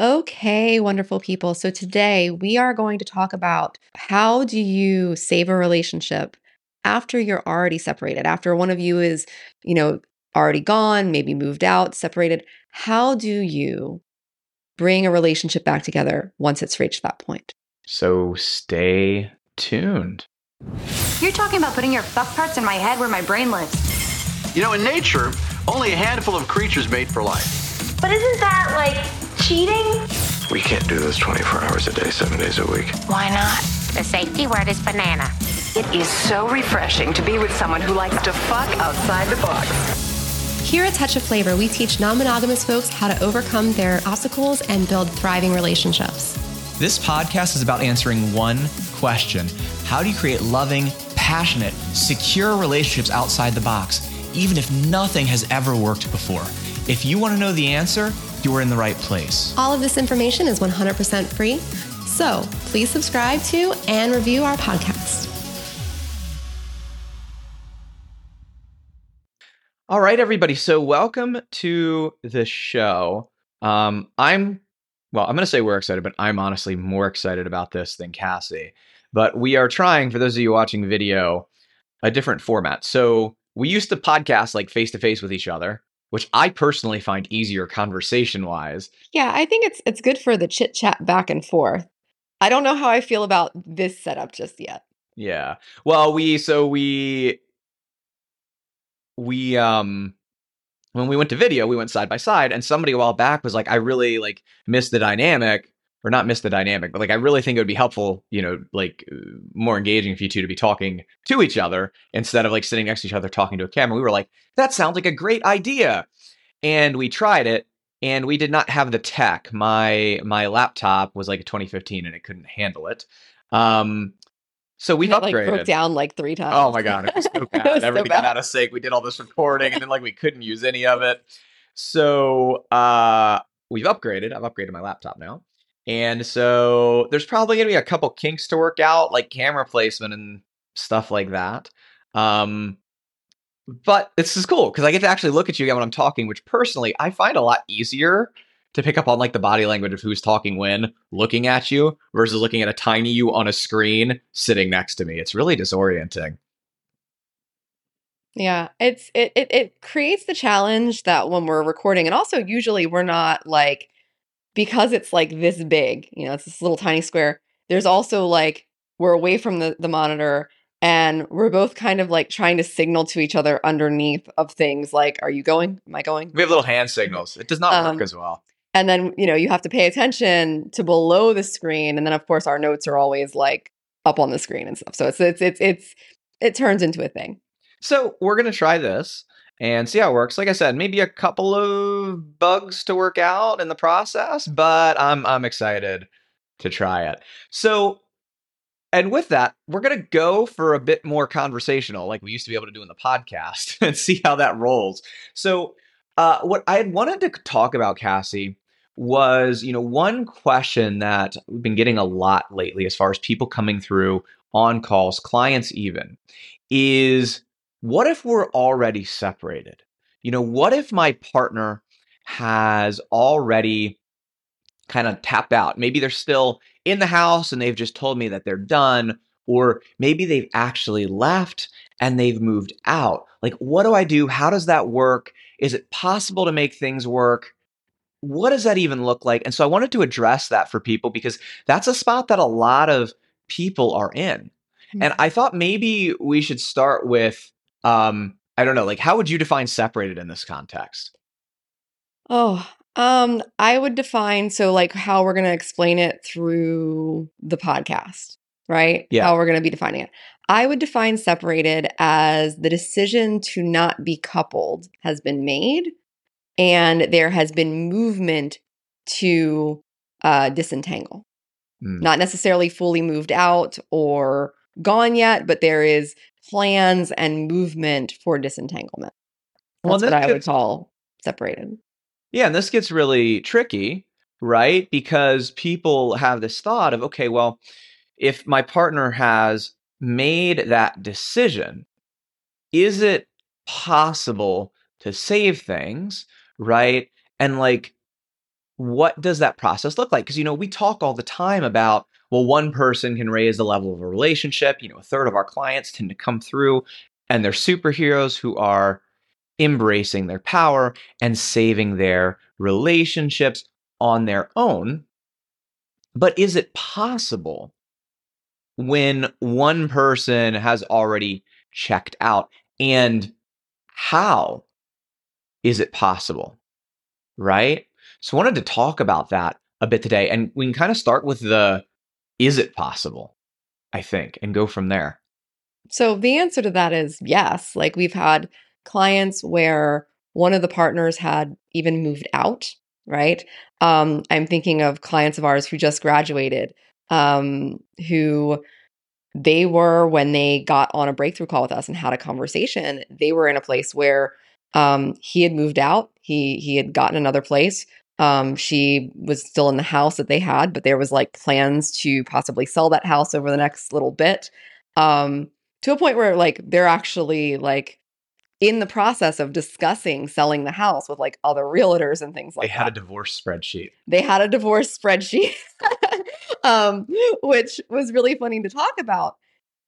Okay, wonderful people. So today we are going to talk about how do you save a relationship after you're already separated, after one of you is, you know, already gone, maybe moved out, separated. How do you bring a relationship back together once it's reached that point? So stay tuned. You're talking about putting your fuck parts in my head where my brain lives. You know, in nature, only a handful of creatures mate for life. But isn't that like cheating? We can't do this 24 hours a day, seven days a week. Why not? The safety word is banana. It is so refreshing to be with someone who likes to fuck outside the box. Here at Touch of Flavor, we teach non monogamous folks how to overcome their obstacles and build thriving relationships. This podcast is about answering one question How do you create loving, passionate, secure relationships outside the box, even if nothing has ever worked before? If you want to know the answer, you are in the right place. All of this information is 100% free. So please subscribe to and review our podcast. All right, everybody. So welcome to the show. Um, I'm well, I'm going to say we're excited, but I'm honestly more excited about this than Cassie. But we are trying, for those of you watching video, a different format. So we used to podcast like face to face with each other, which I personally find easier conversation wise. Yeah, I think it's it's good for the chit chat back and forth. I don't know how I feel about this setup just yet. Yeah. Well, we so we we um when we went to video, we went side by side, and somebody a while back was like, "I really like miss the dynamic, or not miss the dynamic, but like I really think it would be helpful, you know, like uh, more engaging for you two to be talking to each other instead of like sitting next to each other talking to a camera." We were like, "That sounds like a great idea," and we tried it, and we did not have the tech. My my laptop was like a 2015, and it couldn't handle it. Um, so we've upgraded. like broke down like three times. Oh my god, it was so bad. was so Everything bad. got out of sync. We did all this recording, and then like we couldn't use any of it. So uh, we've upgraded. I've upgraded my laptop now, and so there's probably gonna be a couple kinks to work out, like camera placement and stuff like that. Um, but this is cool because I get to actually look at you again when I'm talking, which personally I find a lot easier to pick up on like the body language of who's talking when looking at you versus looking at a tiny you on a screen sitting next to me. It's really disorienting. Yeah, it's it, it it creates the challenge that when we're recording, and also usually we're not like because it's like this big, you know, it's this little tiny square. There's also like we're away from the the monitor, and we're both kind of like trying to signal to each other underneath of things like, "Are you going? Am I going?" We have little hand signals. It does not Um, work as well. And then you know you have to pay attention to below the screen, and then of course our notes are always like up on the screen and stuff. So it's it's it's it's it turns into a thing. So we're gonna try this and see how it works. Like I said, maybe a couple of bugs to work out in the process, but I'm I'm excited to try it. So and with that, we're gonna go for a bit more conversational, like we used to be able to do in the podcast, and see how that rolls. So uh, what I had wanted to talk about, Cassie, was you know one question that we've been getting a lot lately, as far as people coming through on calls, clients even, is what if we're already separated? You know, what if my partner has already kind of tapped out? Maybe they're still in the house and they've just told me that they're done, or maybe they've actually left and they've moved out. Like, what do I do? How does that work? Is it possible to make things work? What does that even look like? And so I wanted to address that for people because that's a spot that a lot of people are in. And hmm. I thought maybe we should start with um I don't know, like how would you define separated in this context? Oh, um, I would define so like how we're gonna explain it through the podcast, right? Yeah. How we're gonna be defining it. I would define separated as the decision to not be coupled has been made, and there has been movement to uh, disentangle. Mm. Not necessarily fully moved out or gone yet, but there is plans and movement for disentanglement. Well, That's this what I would call separated. Yeah, and this gets really tricky, right? Because people have this thought of, okay, well, if my partner has made that decision, is it possible to save things, right? And like, what does that process look like? Because, you know, we talk all the time about, well, one person can raise the level of a relationship. You know, a third of our clients tend to come through and they're superheroes who are embracing their power and saving their relationships on their own. But is it possible when one person has already checked out? And how is it possible? Right? So, I wanted to talk about that a bit today. And we can kind of start with the is it possible, I think, and go from there. So, the answer to that is yes. Like, we've had clients where one of the partners had even moved out, right? Um, I'm thinking of clients of ours who just graduated, um, who they were when they got on a breakthrough call with us and had a conversation, they were in a place where um, he had moved out. He he had gotten another place. Um, she was still in the house that they had, but there was like plans to possibly sell that house over the next little bit. Um, to a point where like they're actually like in the process of discussing selling the house with like other realtors and things like that. they had that. a divorce spreadsheet. They had a divorce spreadsheet, um, which was really funny to talk about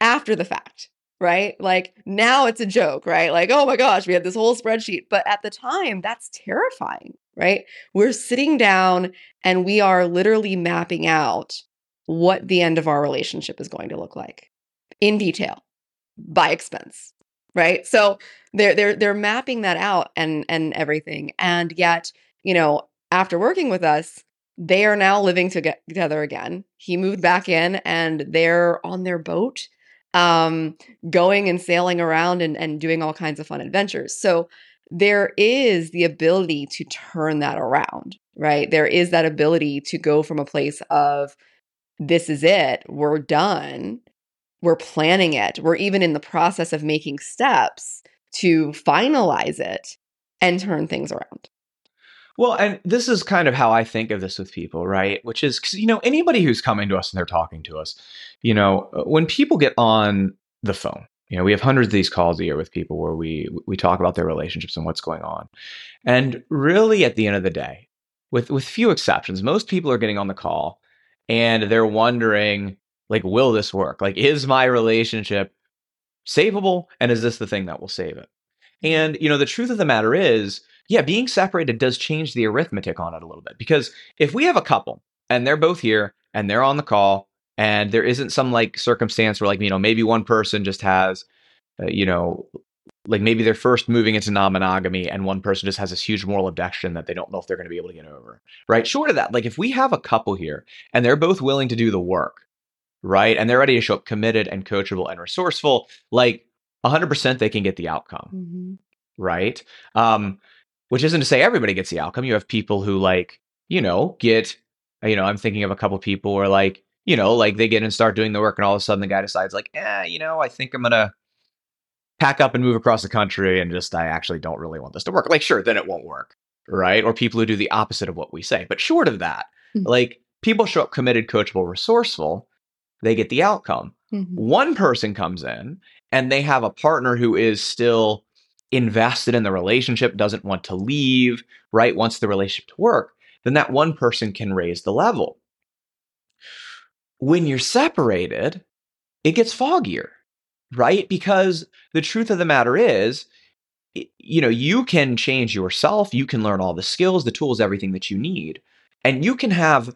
after the fact, right? Like now it's a joke, right? Like, oh my gosh, we had this whole spreadsheet. But at the time, that's terrifying, right? We're sitting down and we are literally mapping out what the end of our relationship is going to look like in detail by expense right? So they're they're they're mapping that out and and everything and yet you know after working with us they are now living together again. He moved back in and they're on their boat um going and sailing around and and doing all kinds of fun adventures. So there is the ability to turn that around right there is that ability to go from a place of this is it we're done we're planning it. We're even in the process of making steps to finalize it and turn things around. Well, and this is kind of how I think of this with people, right? Which is, cause, you know, anybody who's coming to us and they're talking to us, you know, uh, when people get on the phone, you know, we have hundreds of these calls a year with people where we we talk about their relationships and what's going on. And really at the end of the day, with with few exceptions, most people are getting on the call and they're wondering, like will this work? Like is my relationship savable? And is this the thing that will save it? And you know the truth of the matter is yeah being separated does change the arithmetic on it a little bit because if we have a couple and they're both here and they're on the call and there isn't some like circumstance where like you know maybe one person just has uh, you know like maybe they're first moving into non-monogamy and one person just has this huge moral objection that they don't know if they're going to be able to get over right short of that like if we have a couple here and they're both willing to do the work right? And they're ready to show up committed and coachable and resourceful, like 100% they can get the outcome, mm-hmm. right? Um, which isn't to say everybody gets the outcome. You have people who, like, you know, get, you know, I'm thinking of a couple people where, like, you know, like they get and start doing the work, and all of a sudden the guy decides, like, eh, you know, I think I'm gonna pack up and move across the country, and just I actually don't really want this to work. Like, sure, then it won't work, right? Or people who do the opposite of what we say. But short of that, mm-hmm. like people show up committed, coachable, resourceful, they get the outcome. Mm-hmm. One person comes in and they have a partner who is still invested in the relationship, doesn't want to leave, right? Wants the relationship to work, then that one person can raise the level. When you're separated, it gets foggier, right? Because the truth of the matter is, you know, you can change yourself, you can learn all the skills, the tools, everything that you need, and you can have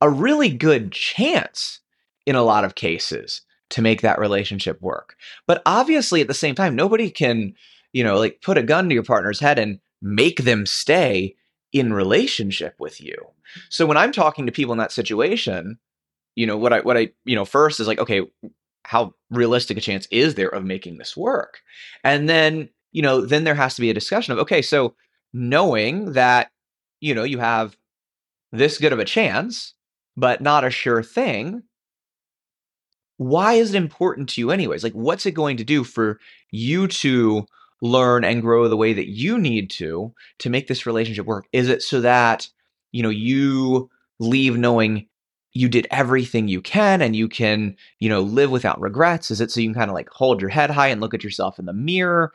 a really good chance in a lot of cases to make that relationship work. But obviously, at the same time, nobody can, you know, like put a gun to your partner's head and make them stay in relationship with you. So when I'm talking to people in that situation, you know, what I, what I, you know, first is like, okay, how realistic a chance is there of making this work? And then, you know, then there has to be a discussion of, okay, so knowing that, you know, you have this good of a chance, but not a sure thing, why is it important to you anyways like what's it going to do for you to learn and grow the way that you need to to make this relationship work is it so that you know you leave knowing you did everything you can and you can you know live without regrets? Is it so you can kind of like hold your head high and look at yourself in the mirror?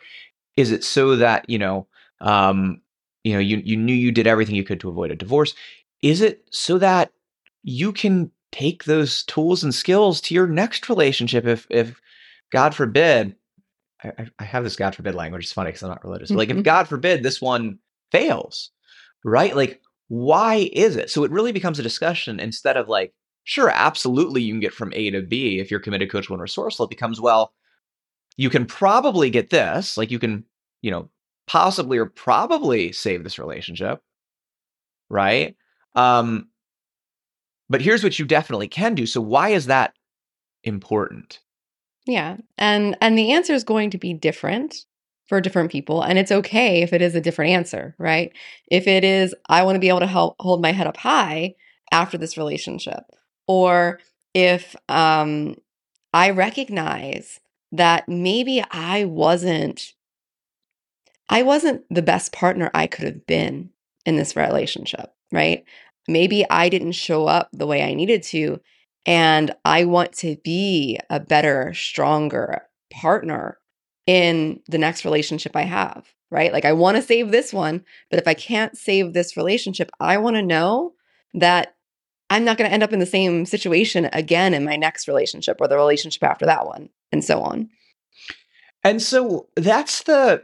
Is it so that you know um you know you you knew you did everything you could to avoid a divorce? Is it so that you can take those tools and skills to your next relationship if if god forbid i, I have this god forbid language it's funny because i'm not religious but like if god forbid this one fails right? Like why is it so it really becomes a discussion instead of like sure absolutely you can get from a to b if you're committed coachable and resourceful it becomes well you can probably get this like you can you know possibly or probably save this relationship right um but here's what you definitely can do. So why is that important? Yeah. And and the answer is going to be different for different people and it's okay if it is a different answer, right? If it is I want to be able to help hold my head up high after this relationship or if um I recognize that maybe I wasn't I wasn't the best partner I could have been in this relationship, right? maybe I didn't show up the way I needed to. And I want to be a better, stronger partner in the next relationship I have, right? Like, I want to save this one, but if I can't save this relationship, I want to know that I'm not going to end up in the same situation again in my next relationship or the relationship after that one, and so on. And so that's the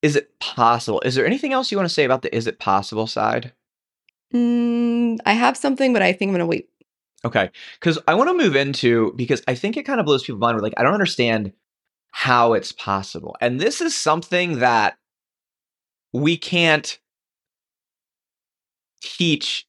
is it possible? Is there anything else you want to say about the is it possible side? Mm, I have something, but I think I'm going to wait. Okay. Because I want to move into, because I think it kind of blows people's mind. We're like, I don't understand how it's possible. And this is something that we can't teach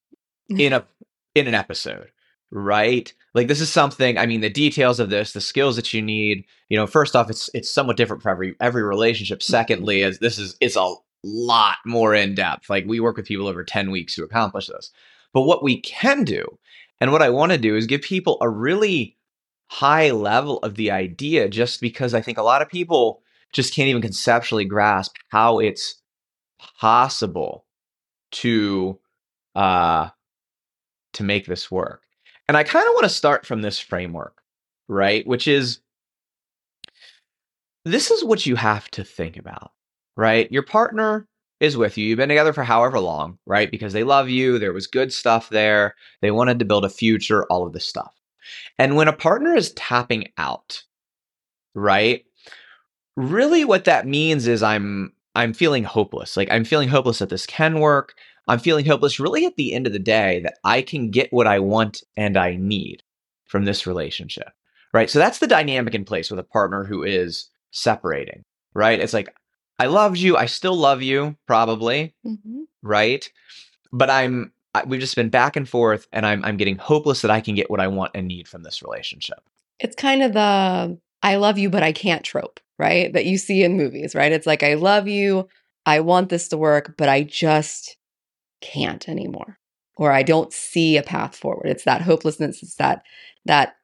in a in an episode right like this is something i mean the details of this the skills that you need you know first off it's it's somewhat different for every every relationship secondly mm-hmm. as this is it's a lot more in depth. Like we work with people over 10 weeks to accomplish this. But what we can do, and what I want to do is give people a really high level of the idea, just because I think a lot of people just can't even conceptually grasp how it's possible to uh to make this work. And I kind of want to start from this framework, right? Which is this is what you have to think about right? Your partner is with you. You've been together for however long, right? Because they love you. There was good stuff there. They wanted to build a future, all of this stuff. And when a partner is tapping out, right? Really what that means is I'm I'm feeling hopeless. Like I'm feeling hopeless that this can work. I'm feeling hopeless really at the end of the day that I can get what I want and I need from this relationship. Right? So that's the dynamic in place with a partner who is separating, right? It's like I loved you. I still love you, probably. Mm-hmm. Right. But I'm, I, we've just been back and forth, and I'm, I'm getting hopeless that I can get what I want and need from this relationship. It's kind of the I love you, but I can't trope, right? That you see in movies, right? It's like, I love you. I want this to work, but I just can't anymore. Or I don't see a path forward. It's that hopelessness. It's that, that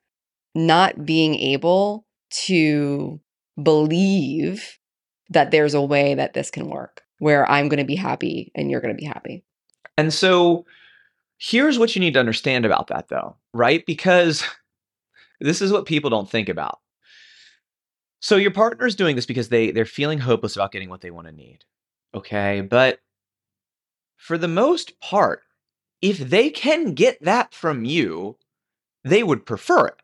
not being able to believe that there's a way that this can work where I'm going to be happy and you're going to be happy. And so here's what you need to understand about that though, right? Because this is what people don't think about. So your partner's doing this because they they're feeling hopeless about getting what they want to need. Okay? But for the most part, if they can get that from you, they would prefer it,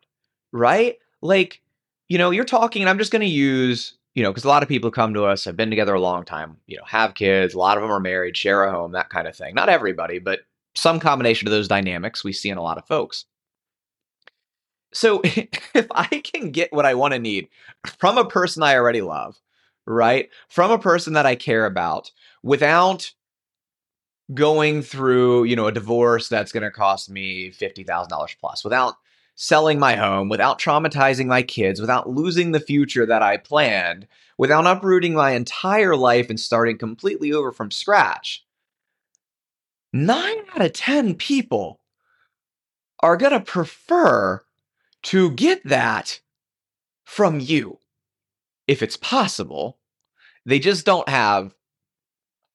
right? Like, you know, you're talking, and I'm just going to use you know, because a lot of people come to us, have been together a long time, you know, have kids, a lot of them are married, share a home, that kind of thing. Not everybody, but some combination of those dynamics we see in a lot of folks. So if I can get what I want to need from a person I already love, right? From a person that I care about without going through, you know, a divorce that's going to cost me $50,000 plus, without selling my home, without traumatizing my kids, without losing the future that I planned, without uprooting my entire life and starting completely over from scratch. Nine out of 10 people are going to prefer to get that from you if it's possible. They just don't have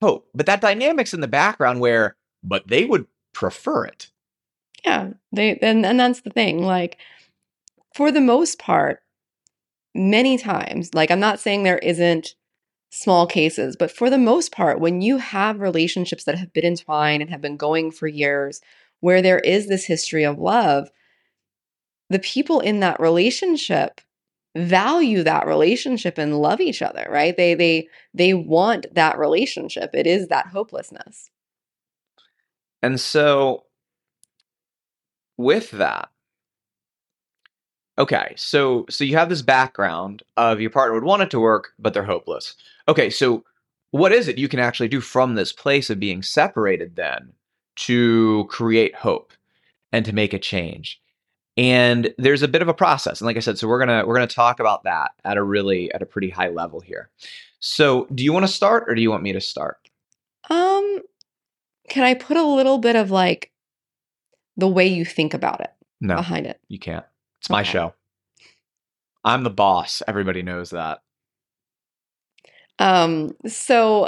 hope. But that dynamic's in the background where, but they would prefer it. Yeah, they and and that's the thing. Like for the most part, many times, like I'm not saying there isn't small cases, but for the most part, when you have relationships that have been entwined and have been going for years, where there is this history of love, the people in that relationship value that relationship and love each other, right? They they they want that relationship. It is that hopelessness. And so with that, okay, so so you have this background of your partner would want it to work, but they're hopeless. Okay, so what is it you can actually do from this place of being separated then to create hope and to make a change? And there's a bit of a process. And like I said, so we're gonna we're gonna talk about that at a really at a pretty high level here. So do you want to start or do you want me to start? Um can I put a little bit of like the way you think about it No, behind it? you can't. It's my Okay. show. I'm the boss. Everybody knows that. Um, so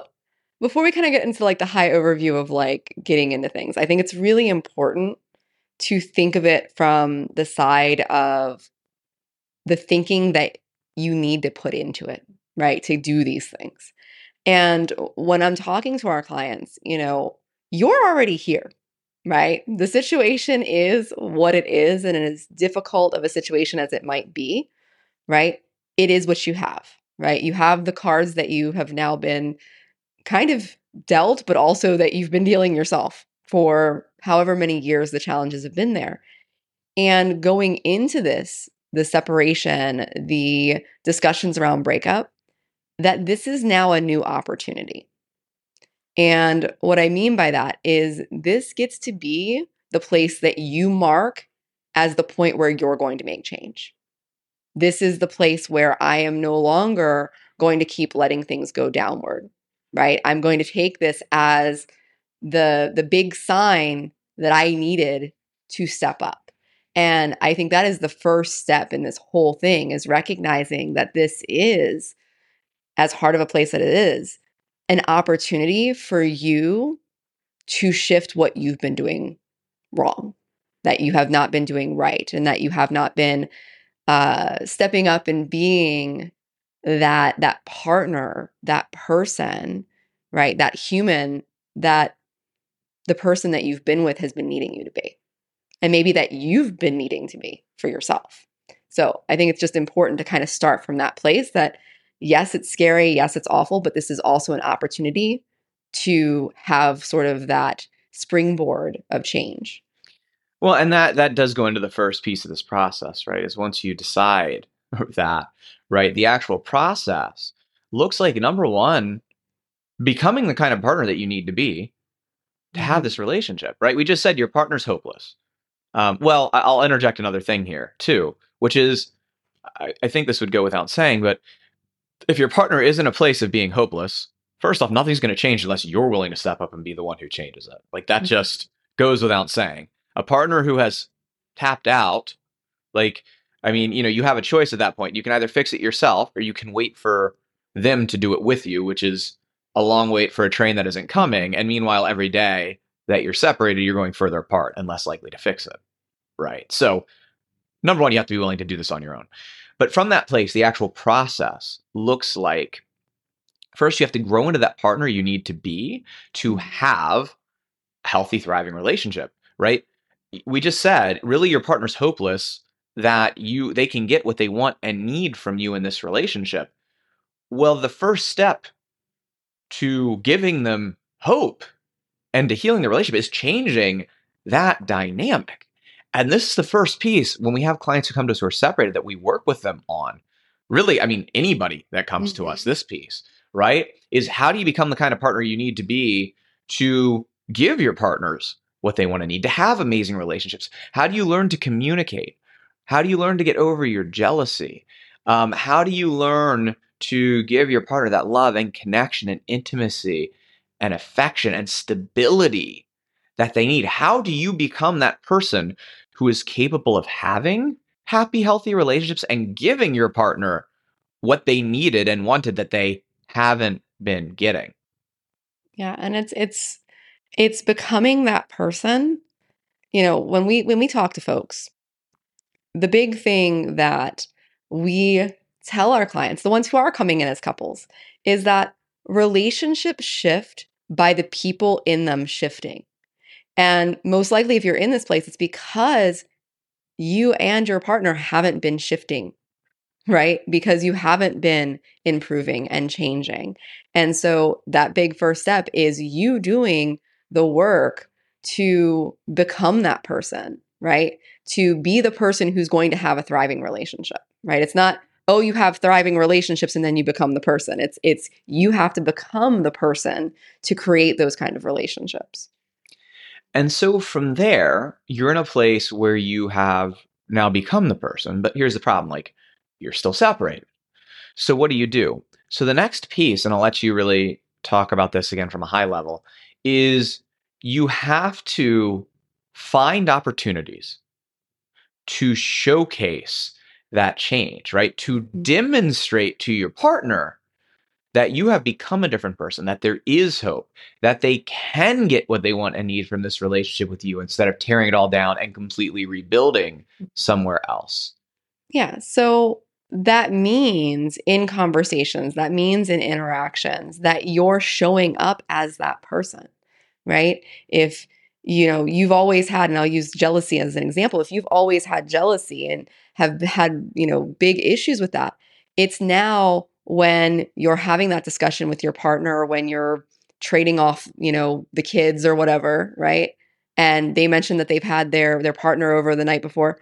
before we kind of get into like the high overview of like getting into things, I think it's really important to think of it from the side of the thinking that you need to put into it, right? To do these things. And when I'm talking to our clients, you know, you're already here, right? The situation is what it is, and as difficult of a situation as it might be, right? It is what you have, right? You have the cards that you have now been kind of dealt, but also that you've been dealing yourself for however many years the challenges have been there. And going into this, the separation, the discussions around breakup, that this is now a new opportunity. And what I mean by that is this gets to be the place that you mark as the point where you're going to make change. This is the place where I am no longer going to keep letting things go downward, right? I'm going to take this as the the big sign that I needed to step up. And I think that is the first step in this whole thing is recognizing that this is as hard of a place that it is, an opportunity for you to shift what you've been doing wrong, that you have not been doing right, and that you have not been uh, stepping up and being that that partner, that person, right, that human that the person that you've been with has been needing you to be, and maybe that you've been needing to be for yourself. So I think it's just important to kind of start from that place that yes, it's scary. Yes, it's awful, but this is also an opportunity to have sort of that springboard of change. Well, and that that does go into the first piece of this process, right? Is once you decide that, right? The actual process looks like number one, becoming the kind of partner that you need to be to have this relationship, right? We just said your partner's hopeless. Um, well, I'll interject another thing here too, which is I, I think this would go without saying, but if your partner is in a place of being hopeless, first off, nothing's going to change unless you're willing to step up and be the one who changes it. Like that Mhm. just goes without saying. A partner who has tapped out, like, I mean, you know, you have a choice at that point. You can either fix it yourself or you can wait for them to do it with you, which is a long wait for a train that isn't coming. And meanwhile, every day that you're separated, you're going further apart and less likely to fix it. Right. So, number one, you have to be willing to do this on your own. But from that place, the actual process looks like first you have to grow into that partner you need to be to mm-hmm. have a healthy, thriving relationship, right? We just said, really, your partner's hopeless that you they can get what they want and need from you in this relationship. Well, the first step to giving them hope and to healing the relationship is changing that dynamic. And this is the first piece when we have clients who come to us who are separated that we work with them on. Really, I mean, anybody that comes to us, this piece, right? Is how do you become the kind of partner you need to be to give your partners what they want to need to have amazing relationships? How do you learn to communicate? How do you learn to get over your jealousy? Um, how do you learn to give your partner that love and connection and intimacy and affection and stability that they need? How do you become that person who is capable of having happy, healthy relationships and giving your partner what they needed and wanted that they haven't been getting? Yeah, and it's it's it's becoming that person. You know, when we when we talk to folks, the big thing that we tell our clients, the ones who are coming in as couples, is that relationships shift by the people in them shifting. And most likely, if you're in this place, it's because you and your partner haven't been shifting, right? Because you haven't been improving and changing. And so that big first step is you doing the work to become that person, right? To be the person who's going to have a thriving relationship, right? It's not oh you have thriving relationships and then you become the person. It's it's you have to become the person to create those kind of relationships. And so from there, you're in a place where you have now become the person, but here's the problem like you're still separated. So what do you do? So the next piece and I'll let you really talk about this again from a high level is you have to find opportunities to showcase that change, right? To Mm-hmm. demonstrate to your partner that you have become a different person, that there is hope, that they can get what they want and need from this relationship with you instead of tearing it all down and completely rebuilding mm. somewhere else. Yeah. So that means in conversations, that means in interactions that you're showing up as that person, right? If you know, you've always had, and I'll use jealousy as an example. If you've always had jealousy and have had, you know, big issues with that, it's now when you're having that discussion with your partner or when you're trading off, you know, the kids or whatever, right? And they mention that they've had their their partner over the night before,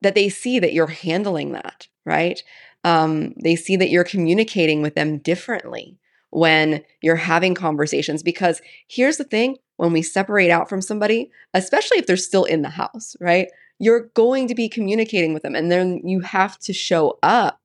that they see that you're handling that, right? Um, they see that you're communicating with them differently when you're having conversations. Because here's the thing when we separate out from somebody, especially if they're still in the house, right? You're going to be communicating with them, and then you have to show up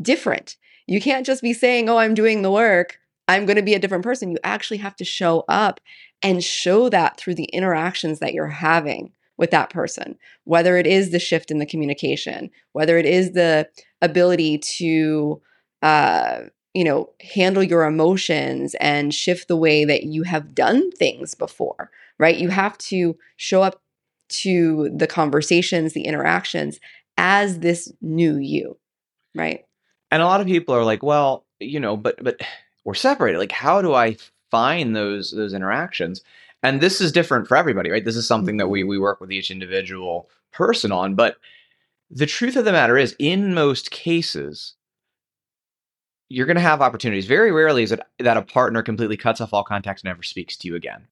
different. You can't just be saying, Oh, I'm doing the work. I'm going to be a different person. You actually have to show up and show that through the interactions that you're having with that person, whether it is the shift in the communication, whether it is the ability to, uh, you know, handle your emotions and shift the way that you have done things before, right? You have to show up to the conversations, the interactions as this new you, right? And a lot of people are like, well, you know, but but we're separated. Like how do I find those those interactions? And this is different for everybody, right? This is something that we mm-hmm. we work with each individual person on, but the truth of the matter is in most cases you're going to have opportunities. Very rarely is it that a partner completely cuts off all contact and never speaks to you again.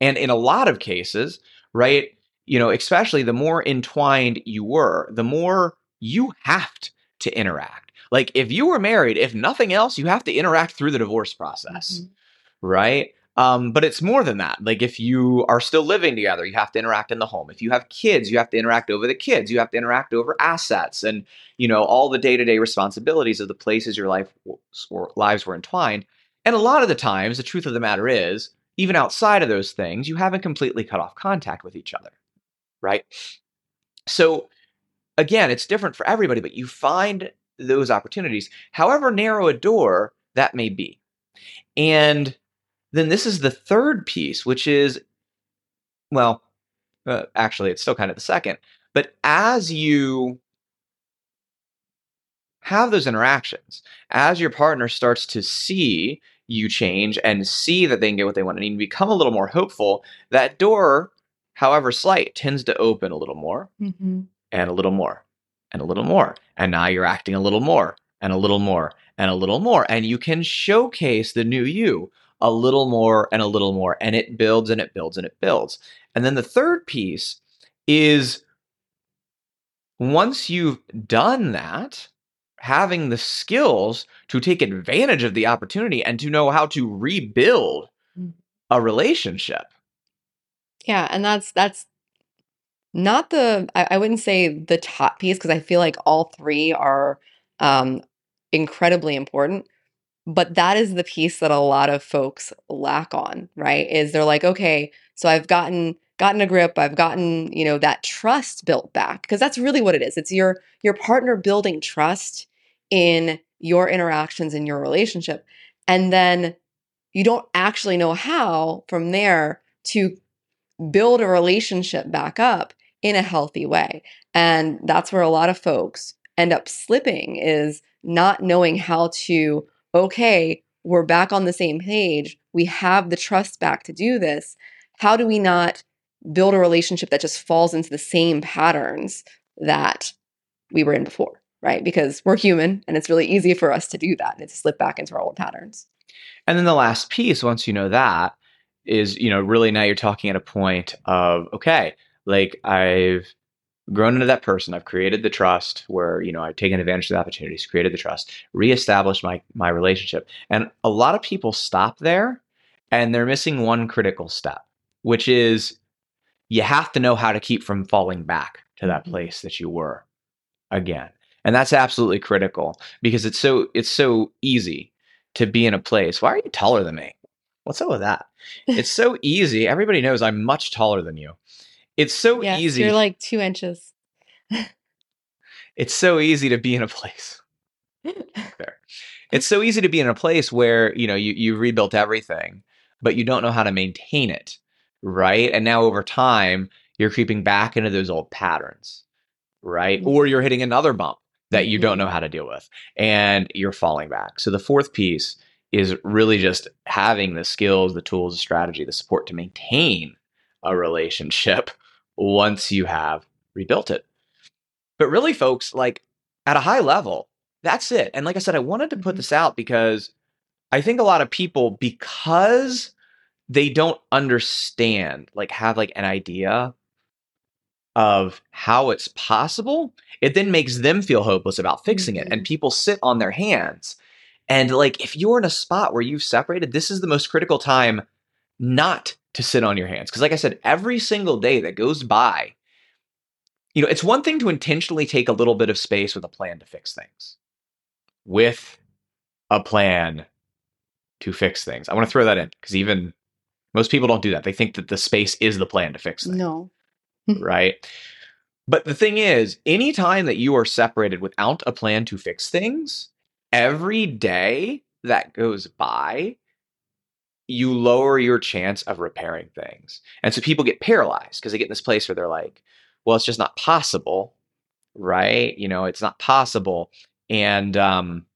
And in a lot of cases, right, you know, especially the more entwined you were, the more you have to interact. Like if you were married, if nothing else, you have to interact through the divorce process, Mm-hmm. right? Um, but it's more than that. Like if you are still living together, you have to interact in the home. If you have kids, you have to interact over the kids. You have to interact over assets and you know all the day-to-day responsibilities of the places your life or lives were entwined. And a lot of the times, the truth of the matter is, even outside of those things, you haven't completely cut off contact with each other, right? So again, it's different for everybody, but you find those opportunities, however narrow a door that may be. And then this is the third piece, which is, well, uh, actually, it's still kind of the second. But as you have those interactions, as your partner starts to see you change and see that they can get what they want and you become a little more hopeful, that door, however slight, tends to open a little more Mm-hmm. and a little more and a little more. And now you're acting a little more and a little more and a little more. And you can showcase the new you a little more and a little more. And it builds and it builds and it builds. And then the third piece is once you've done that, having the skills to take advantage of the opportunity and to know how to rebuild mm. a relationship. Yeah, and that's that's not the I, I wouldn't say the top piece because I feel like all three are um incredibly important. But that is the piece that a lot of folks lack on, right? Is they're like, okay, so I've gotten gotten a grip, I've gotten, you know, that trust built back because that's really what it is. It's your your partner building trust in your interactions in your relationship. And then you don't actually know how from there to build a relationship back up in a healthy way. And that's where a lot of folks end up slipping is not knowing how to, okay, we're back on the same page. We have the trust back to do this. how do we not build a relationship that just falls into the same patterns that we were in before, right? Because we're human and it's really easy for us to do that and to slip back into our old patterns. And then the last piece, once you know that, is, you know, really now you're talking at a point of, okay, like I've grown into that person. I've created the trust where, you know, I've taken advantage of the opportunities, created the trust, reestablished my my relationship. And a lot of people stop there and they're missing one critical step, which is you have to know how to keep from falling back to that mm-hmm. place that you were again. And that's absolutely critical because it's so it's so easy to be in a place. Why are you taller than me? What's up with that? It's so easy. Everybody knows I'm much taller than you. It's so Yes, easy. You're like two inches. it's so easy to be in a place. Fair. It's so easy to be in a place where, you know, you, you rebuilt everything, but you don't know how to maintain it. Right. And now over time, you're creeping back into those old patterns. Right. Mm-hmm. Or you're hitting another bump that you don't mm-hmm. know how to deal with and you're falling back. So the fourth piece is really just having the skills, the tools, the strategy, the support to maintain a relationship once you have rebuilt it. But really, folks, like at a high level, that's it. And like I said, I wanted to put mm-hmm. this out because I think a lot of people, because they don't understand, like have like an idea of how it's possible, it then makes them feel hopeless about fixing it. And mm-hmm. people sit on their hands. And like if you're in a spot where you've separated, this is the most critical time not to sit on your hands. Because like I said, every single day that goes by, you know, it's one thing to intentionally take a little bit of space with a plan to fix things. With a plan to fix things. I want to throw that in because even most people don't do that. They think that the space is the plan to fix things No. right? But the thing is, anytime that you are separated without a plan to fix things, every day that goes by, you lower your chance of repairing things. And so people get paralyzed because they get in this place where they're like, well, it's just not possible, right? You know, it's not possible. And, um,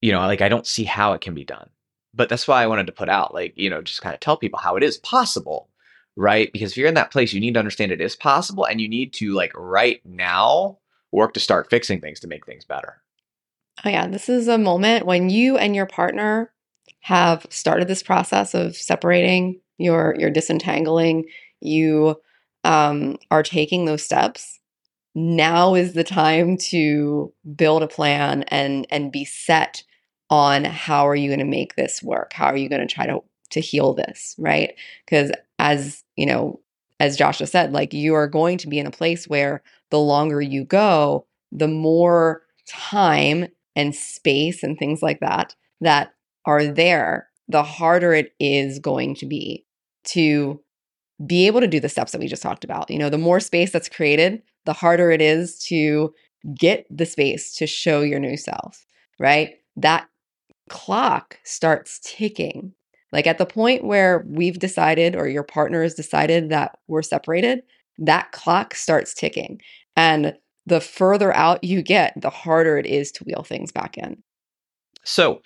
you know, like I don't see how it can be done. But that's why I wanted to put out, like, you know, just kind of tell people how it is possible, right? Because if you're in that place, you need to understand it is possible and you need to, like, right now work to start fixing things to make things better. Oh, yeah. This is a moment when you and your partner have started this process of separating, you're, you're disentangling, you um, are taking those steps. Now is the time to build a plan and and be set on how are you going to make this work? How are you going to try to to heal this, right? Because as, you know, as Joshua said, like you are going to be in a place where the longer you go, the more time and space and things like that that are there, the harder it is going to be to be able to do the steps that we just talked about. You know, the more space that's created, the harder it is to get the space to show your new self, right? That clock starts ticking. Like at the point where we've decided or your partner has decided that we're separated, that clock starts ticking. And the further out you get, the harder it is to wheel things back in. So,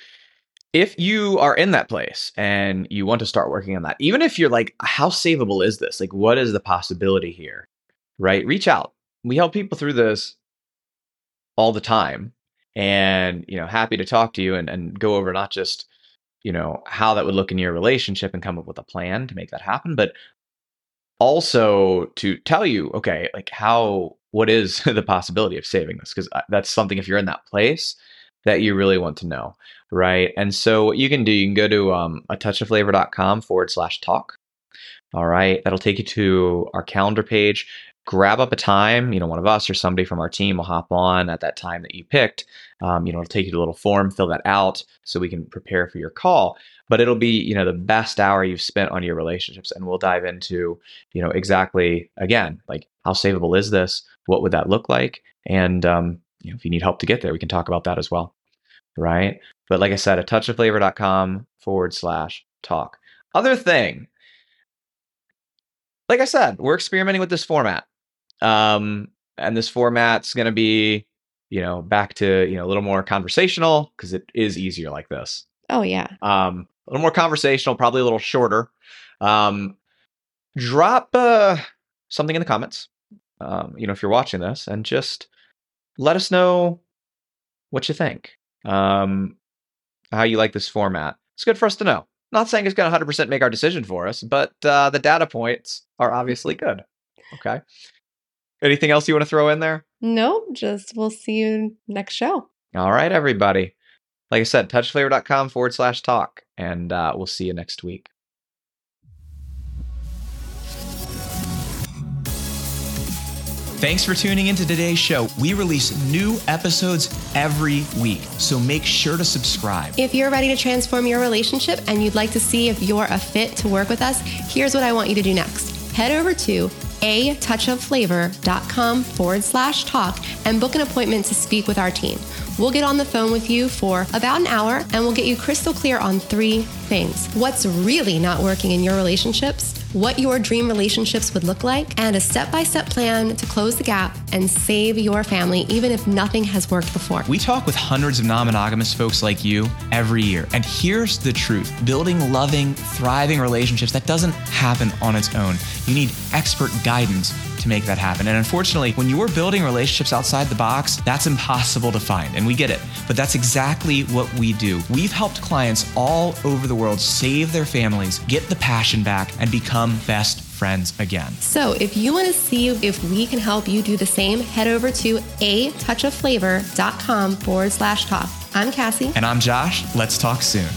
if you are in that place and you want to start working on that, even if you're like, how savable is this? Like, what is the possibility here? Right? Reach out. We help people through this all the time. And, you know, happy to talk to you and, and go over not just, you know, how that would look in your relationship and come up with a plan to make that happen, but also to tell you, okay, like how, what is the possibility of saving this? Because that's something, if you're in that place, that you really want to know, right? And so what you can do, you can go to um, a touchofflavor.com forward slash talk. All right, that'll take you to our calendar page. Grab up a time, you know, one of us or somebody from our team will hop on at that time that you picked. Um, you know, it'll take you to a little form, fill that out so we can prepare for your call. But it'll be, you know, the best hour you've spent on your relationships. And we'll dive into, you know, exactly, again, like how savable is this? What would that look like? And, um, you know, if you need help to get there, we can talk about that as well right? But like I said, a touchofflavor.com forward slash talk. Other thing, like I said, we're experimenting with this format. Um, and this format's going to be, you know, back to, you know, a little more conversational because it is easier like this. Oh, yeah. Um, a little more conversational, probably a little shorter. Um, drop uh, something in the comments. Um, you know, if you're watching this, and just let us know what you think. Um, how you like this format. It's good for us to know. Not saying it's going to 100% make our decision for us, but uh, the data points are obviously good. Okay. Anything else you want to throw in there? No, just we'll see you next show. All right, everybody. Like I said, touchflavor.com forward slash talk, and uh, we'll see you next week. Thanks for tuning into today's show. We release new episodes every week, so make sure to subscribe. If you're ready to transform your relationship and you'd like to see if you're a fit to work with us, here's what I want you to do next. Head over to a touchofflavor.com forward slash talk and book an appointment to speak with our team. We'll get on the phone with you for about an hour and we'll get you crystal clear on three things what's really not working in your relationships, what your dream relationships would look like, and a step by step plan to close the gap and save your family, even if nothing has worked before. We talk with hundreds of non monogamous folks like you every year. And here's the truth building loving, thriving relationships, that doesn't happen on its own. You need expert guidance to make that happen. And unfortunately, when you're building relationships outside the box, that's impossible to find. And we get it. But that's exactly what we do. We've helped clients all over the world save their families, get the passion back, and become best friends again. So, if you want to see if we can help you do the same, head over to a touch touchofflavor.com forward slash talk. I'm Cassie. And I'm Josh. Let's talk soon.